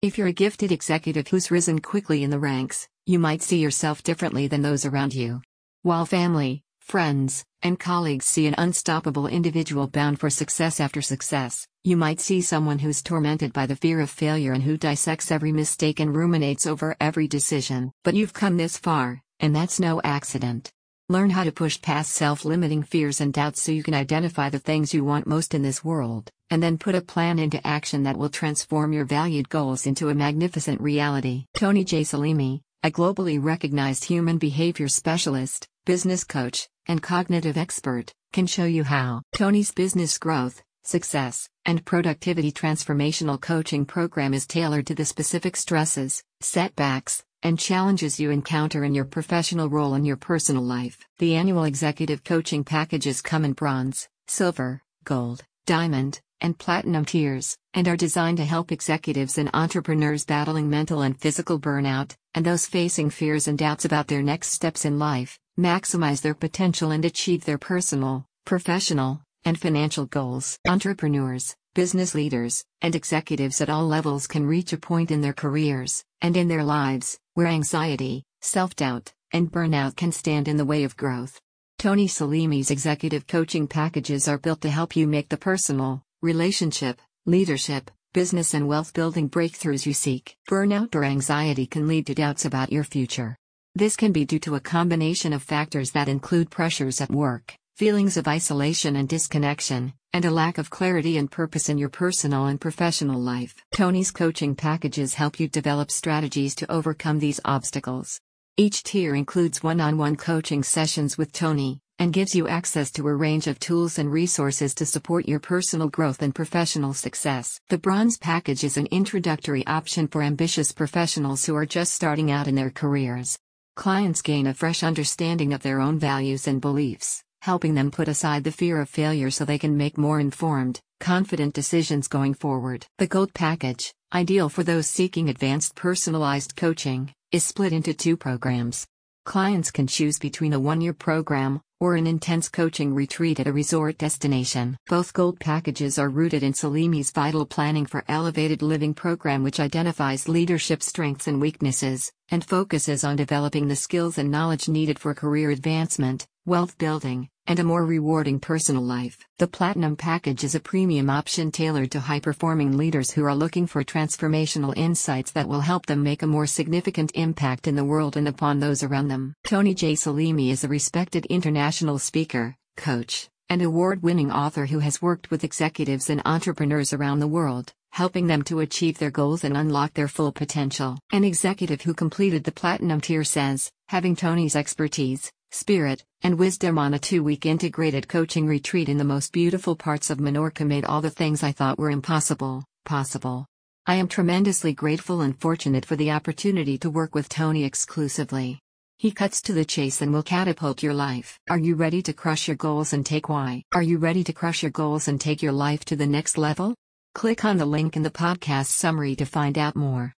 If you're a gifted executive who's risen quickly in the ranks, you might see yourself differently than those around you. While family, friends, and colleagues see an unstoppable individual bound for success after success, you might see someone who's tormented by the fear of failure and who dissects every mistake and ruminates over every decision. But you've come this far, and that's no accident. Learn how to push past self limiting fears and doubts so you can identify the things you want most in this world, and then put a plan into action that will transform your valued goals into a magnificent reality. Tony J. Selimi, a globally recognized human behavior specialist, business coach, and cognitive expert, can show you how. Tony's business growth, success, and productivity transformational coaching program is tailored to the specific stresses, setbacks, and challenges you encounter in your professional role and your personal life. The annual executive coaching packages come in bronze, silver, gold, diamond, and platinum tiers, and are designed to help executives and entrepreneurs battling mental and physical burnout, and those facing fears and doubts about their next steps in life, maximize their potential and achieve their personal, professional, and financial goals. Entrepreneurs, business leaders, and executives at all levels can reach a point in their careers, and in their lives, where anxiety, self doubt, and burnout can stand in the way of growth. Tony Selimi's executive coaching packages are built to help you make the personal, relationship, leadership, business, and wealth building breakthroughs you seek. Burnout or anxiety can lead to doubts about your future. This can be due to a combination of factors that include pressures at work, feelings of isolation and disconnection, and a lack of clarity and purpose in your personal and professional life. Tony's coaching packages help you develop strategies to overcome these obstacles. Each tier includes one on one coaching sessions with Tony, and gives you access to a range of tools and resources to support your personal growth and professional success. The Bronze Package is an introductory option for ambitious professionals who are just starting out in their careers. Clients gain a fresh understanding of their own values and beliefs helping them put aside the fear of failure so they can make more informed, confident decisions going forward. The Gold Package, ideal for those seeking advanced personalized coaching, is split into two programs. Clients can choose between a one year program or an intense coaching retreat at a resort destination. Both gold packages are rooted in Selimi's Vital Planning for Elevated Living program, which identifies leadership strengths and weaknesses, and focuses on developing the skills and knowledge needed for career advancement, wealth building, and a more rewarding personal life. The Platinum Package is a premium option tailored to high performing leaders who are looking for transformational insights that will help them make a more significant impact in the world and upon those around them. Tony J. Selimi is a respected international speaker, coach, and award winning author who has worked with executives and entrepreneurs around the world helping them to achieve their goals and unlock their full potential. An executive who completed the platinum tier says, having Tony's expertise, spirit, and wisdom on a two week integrated coaching retreat in the most beautiful parts of Menorca made all the things I thought were impossible, possible. I am tremendously grateful and fortunate for the opportunity to work with Tony exclusively. He cuts to the chase and will catapult your life. Are you ready to crush your goals and take why? Are you ready to crush your goals and take your life to the next level? Click on the link in the podcast summary to find out more.